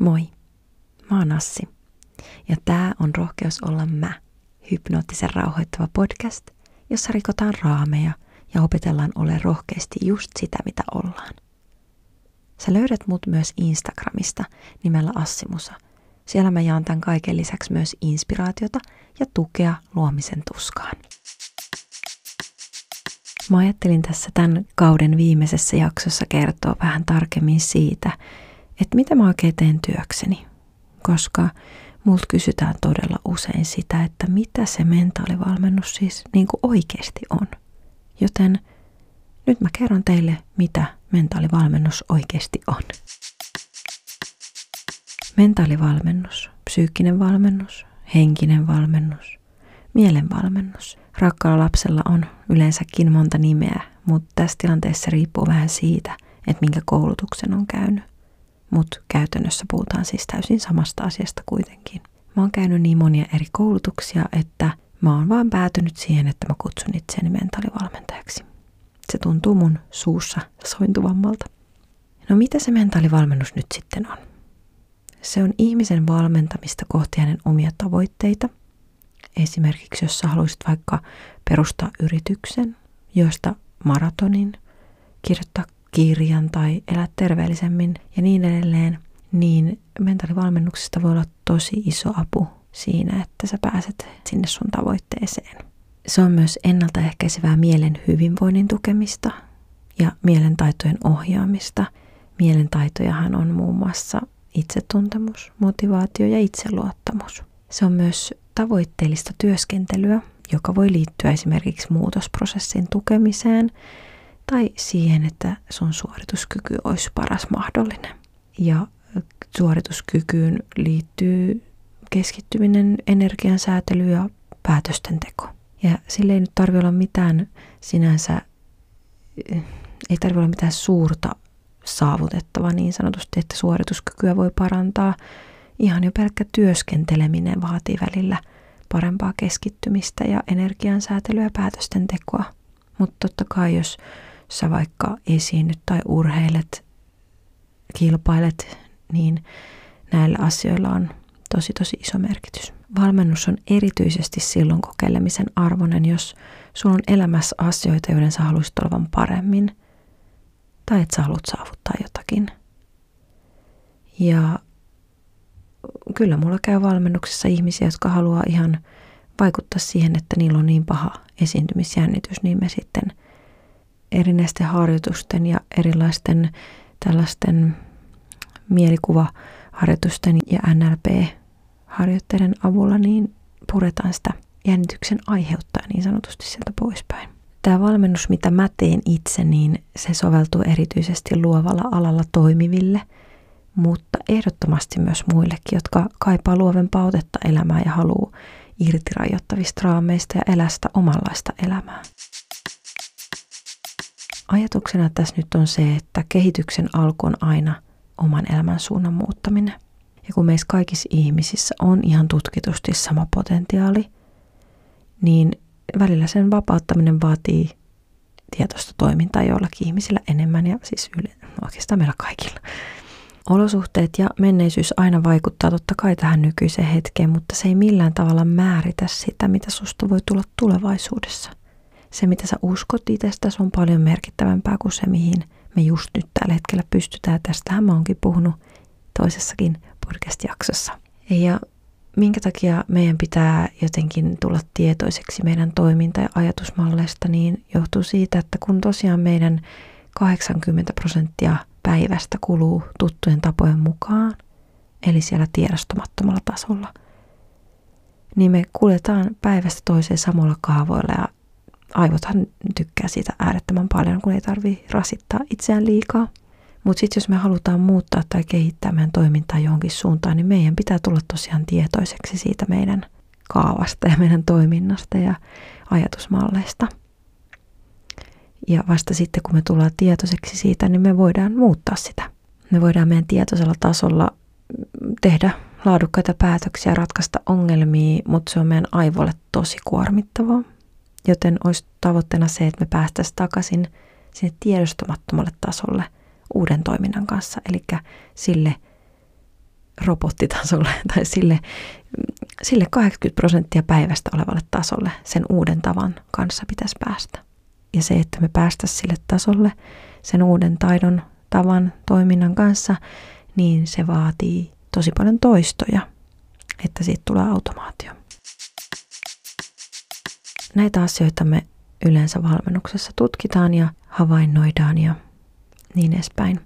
Moi, mä oon Assi. Ja tää on Rohkeus olla mä, hypnoottisen rauhoittava podcast, jossa rikotaan raameja ja opetellaan ole rohkeasti just sitä, mitä ollaan. Sä löydät mut myös Instagramista nimellä Assimusa. Siellä mä jaan tämän kaiken lisäksi myös inspiraatiota ja tukea luomisen tuskaan. Mä ajattelin tässä tämän kauden viimeisessä jaksossa kertoa vähän tarkemmin siitä, että mitä mä oikein teen työkseni. Koska multa kysytään todella usein sitä, että mitä se mentaalivalmennus siis niin kuin oikeasti on. Joten nyt mä kerron teille, mitä mentaalivalmennus oikeasti on. Mentaalivalmennus, psyykkinen valmennus, henkinen valmennus, mielenvalmennus. Rakkaalla lapsella on yleensäkin monta nimeä, mutta tässä tilanteessa riippuu vähän siitä, että minkä koulutuksen on käynyt. Mutta käytännössä puhutaan siis täysin samasta asiasta kuitenkin. Mä oon käynyt niin monia eri koulutuksia, että mä oon vaan päätynyt siihen, että mä kutsun itseäni mentaalivalmentajaksi. Se tuntuu mun suussa sointuvammalta. No mitä se mentaalivalmennus nyt sitten on? Se on ihmisen valmentamista kohti hänen omia tavoitteita. Esimerkiksi jos sä haluaisit vaikka perustaa yrityksen, josta maratonin, kirjoittaa kirjan tai elää terveellisemmin ja niin edelleen, niin mentaalivalmennuksesta voi olla tosi iso apu siinä, että sä pääset sinne sun tavoitteeseen. Se on myös ennaltaehkäisevää mielen hyvinvoinnin tukemista ja mielentaitojen ohjaamista. Mielentaitojahan on muun muassa itsetuntemus, motivaatio ja itseluottamus. Se on myös tavoitteellista työskentelyä, joka voi liittyä esimerkiksi muutosprosessin tukemiseen tai siihen, että sun suorituskyky olisi paras mahdollinen. Ja suorituskykyyn liittyy keskittyminen, energiansäätely ja päätösten teko. Ja sille ei nyt tarvi olla mitään sinänsä, ei tarvi olla mitään suurta saavutettava niin sanotusti, että suorituskykyä voi parantaa. Ihan jo pelkkä työskenteleminen vaatii välillä parempaa keskittymistä ja energiansäätelyä ja päätösten tekoa. Mutta totta kai, jos sä vaikka esiinnyt tai urheilet, kilpailet, niin näillä asioilla on tosi tosi iso merkitys. Valmennus on erityisesti silloin kokeilemisen arvoinen, jos sulla on elämässä asioita, joiden sä haluaisit olevan paremmin, tai että sä haluat saavuttaa jotakin. Ja kyllä mulla käy valmennuksessa ihmisiä, jotka haluaa ihan vaikuttaa siihen, että niillä on niin paha esiintymisjännitys, niin me sitten erinäisten harjoitusten ja erilaisten tällaisten mielikuvaharjoitusten ja NLP-harjoitteiden avulla niin puretaan sitä jännityksen aiheuttaa niin sanotusti sieltä poispäin. Tämä valmennus, mitä mä teen itse, niin se soveltuu erityisesti luovalla alalla toimiville, mutta ehdottomasti myös muillekin, jotka kaipaa luovempaa otetta elämää ja haluaa irti rajoittavista raameista ja elää sitä omanlaista elämää. Ajatuksena tässä nyt on se, että kehityksen alku on aina oman elämän suunnan muuttaminen. Ja kun meissä kaikissa ihmisissä on ihan tutkitusti sama potentiaali, niin välillä sen vapauttaminen vaatii tietoista toimintaa joillakin ihmisillä enemmän ja siis yle, oikeastaan meillä kaikilla. Olosuhteet ja menneisyys aina vaikuttaa totta kai tähän nykyiseen hetkeen, mutta se ei millään tavalla määritä sitä, mitä susta voi tulla tulevaisuudessa. Se, mitä sä uskot itsestäsi, on paljon merkittävämpää kuin se, mihin me just nyt tällä hetkellä pystytään. Tästähän mä oonkin puhunut toisessakin podcast-jaksossa. Ja minkä takia meidän pitää jotenkin tulla tietoiseksi meidän toiminta- ja ajatusmalleista, niin johtuu siitä, että kun tosiaan meidän 80 prosenttia päivästä kuluu tuttujen tapojen mukaan, eli siellä tiedostamattomalla tasolla, niin me kuljetaan päivästä toiseen samalla kaavoilla ja aivothan tykkää siitä äärettömän paljon, kun ei tarvi rasittaa itseään liikaa. Mutta sitten jos me halutaan muuttaa tai kehittää meidän toimintaa johonkin suuntaan, niin meidän pitää tulla tosiaan tietoiseksi siitä meidän kaavasta ja meidän toiminnasta ja ajatusmalleista. Ja vasta sitten kun me tullaan tietoiseksi siitä, niin me voidaan muuttaa sitä. Me voidaan meidän tietoisella tasolla tehdä laadukkaita päätöksiä, ratkaista ongelmia, mutta se on meidän aivolle tosi kuormittavaa. Joten olisi tavoitteena se, että me päästäisiin takaisin sinne tiedostamattomalle tasolle uuden toiminnan kanssa, eli sille robottitasolle tai sille, sille 80 prosenttia päivästä olevalle tasolle sen uuden tavan kanssa pitäisi päästä. Ja se, että me päästä sille tasolle sen uuden taidon, tavan, toiminnan kanssa, niin se vaatii tosi paljon toistoja, että siitä tulee automaatio. Näitä asioita me yleensä valmennuksessa tutkitaan ja havainnoidaan ja niin edespäin.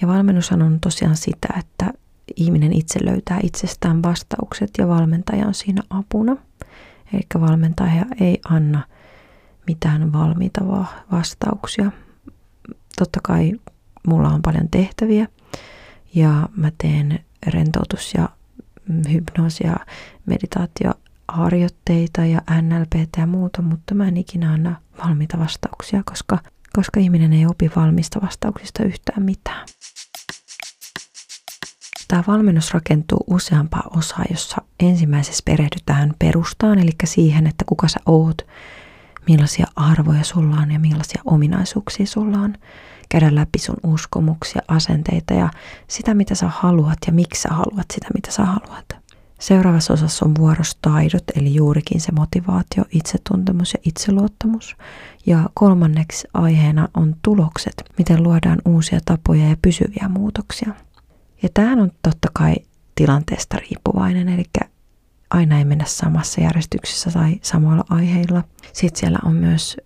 Ja valmennus on tosiaan sitä, että ihminen itse löytää itsestään vastaukset ja valmentaja on siinä apuna. Eli valmentaja ei anna mitään valmiita vastauksia. Totta kai mulla on paljon tehtäviä ja mä teen rentoutus- ja hypnoosi- ja meditaatioharjoitteita ja NLP ja muuta, mutta mä en ikinä anna valmiita vastauksia, koska, koska ihminen ei opi valmista vastauksista yhtään mitään. Tämä valmennus rakentuu useampaa osaa, jossa ensimmäisessä perehdytään perustaan, eli siihen, että kuka sä oot, millaisia arvoja sulla on ja millaisia ominaisuuksia sulla on. Käydä läpi sun uskomuksia, asenteita ja sitä, mitä sä haluat ja miksi sä haluat sitä, mitä sä haluat. Seuraavassa osassa on vuorostaidot, eli juurikin se motivaatio, itsetuntemus ja itseluottamus. Ja kolmanneksi aiheena on tulokset, miten luodaan uusia tapoja ja pysyviä muutoksia. Ja tämähän on totta kai tilanteesta riippuvainen, eli aina ei mennä samassa järjestyksessä tai samoilla aiheilla. Sitten siellä on myös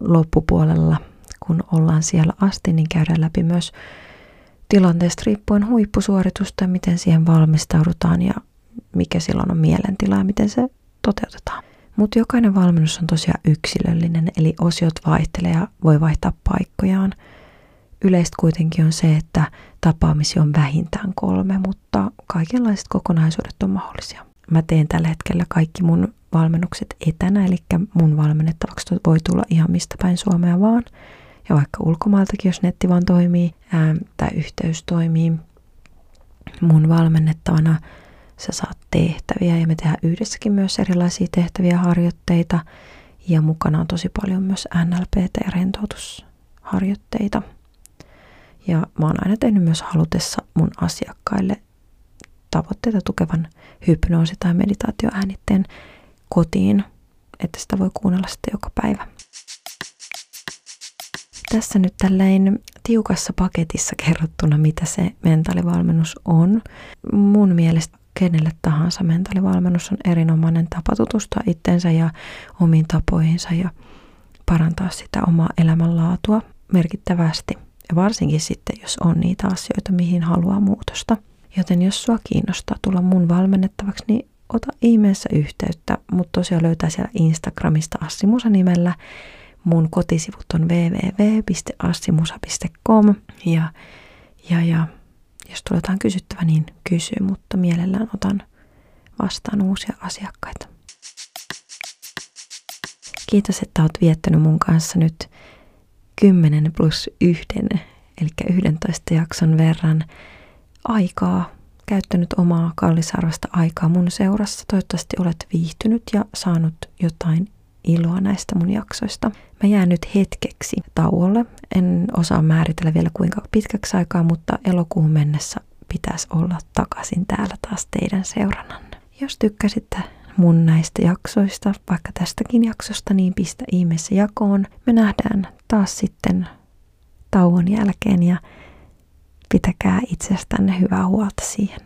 loppupuolella, kun ollaan siellä asti, niin käydään läpi myös tilanteesta riippuen huippusuoritusta, miten siihen valmistaudutaan ja mikä silloin on mielentila ja miten se toteutetaan. Mutta jokainen valmennus on tosiaan yksilöllinen, eli osiot vaihtelee ja voi vaihtaa paikkojaan – Yleistä kuitenkin on se, että tapaamisia on vähintään kolme, mutta kaikenlaiset kokonaisuudet on mahdollisia. Mä teen tällä hetkellä kaikki mun valmennukset etänä, eli mun valmennettavaksi voi tulla ihan mistä päin Suomea vaan. Ja vaikka ulkomaaltakin, jos netti vaan toimii ää, tai yhteys toimii. Mun valmennettavana sä saat tehtäviä ja me tehdään yhdessäkin myös erilaisia tehtäviä harjoitteita. Ja mukana on tosi paljon myös NLP ja rentoutusharjoitteita. Ja mä oon aina tehnyt myös halutessa mun asiakkaille tavoitteita tukevan hypnoosi- tai meditaatioäänitteen kotiin, että sitä voi kuunnella sitten joka päivä. Tässä nyt tälleen tiukassa paketissa kerrottuna, mitä se mentaalivalmennus on. Mun mielestä kenelle tahansa mentaalivalmennus on erinomainen tapa tutustua itteensä ja omiin tapoihinsa ja parantaa sitä omaa elämänlaatua merkittävästi – ja varsinkin sitten, jos on niitä asioita, mihin haluaa muutosta. Joten jos sua kiinnostaa tulla mun valmennettavaksi, niin ota ihmeessä yhteyttä. Mutta tosiaan löytää siellä Instagramista Assimusa nimellä. Mun kotisivut on www.assimusa.com ja, ja, ja jos tulee jotain kysyttävä, niin kysy, mutta mielellään otan vastaan uusia asiakkaita. Kiitos, että olet viettänyt mun kanssa nyt 10 plus 1, eli 11 jakson verran aikaa, käyttänyt omaa kallisarvasta aikaa mun seurassa. Toivottavasti olet viihtynyt ja saanut jotain iloa näistä mun jaksoista. Mä jään nyt hetkeksi tauolle. En osaa määritellä vielä kuinka pitkäksi aikaa, mutta elokuun mennessä pitäisi olla takaisin täällä taas teidän seurannanne. Jos tykkäsitte mun näistä jaksoista, vaikka tästäkin jaksosta, niin pistä ihmeessä jakoon. Me nähdään taas sitten tauon jälkeen ja pitäkää itsestänne hyvää huolta siihen.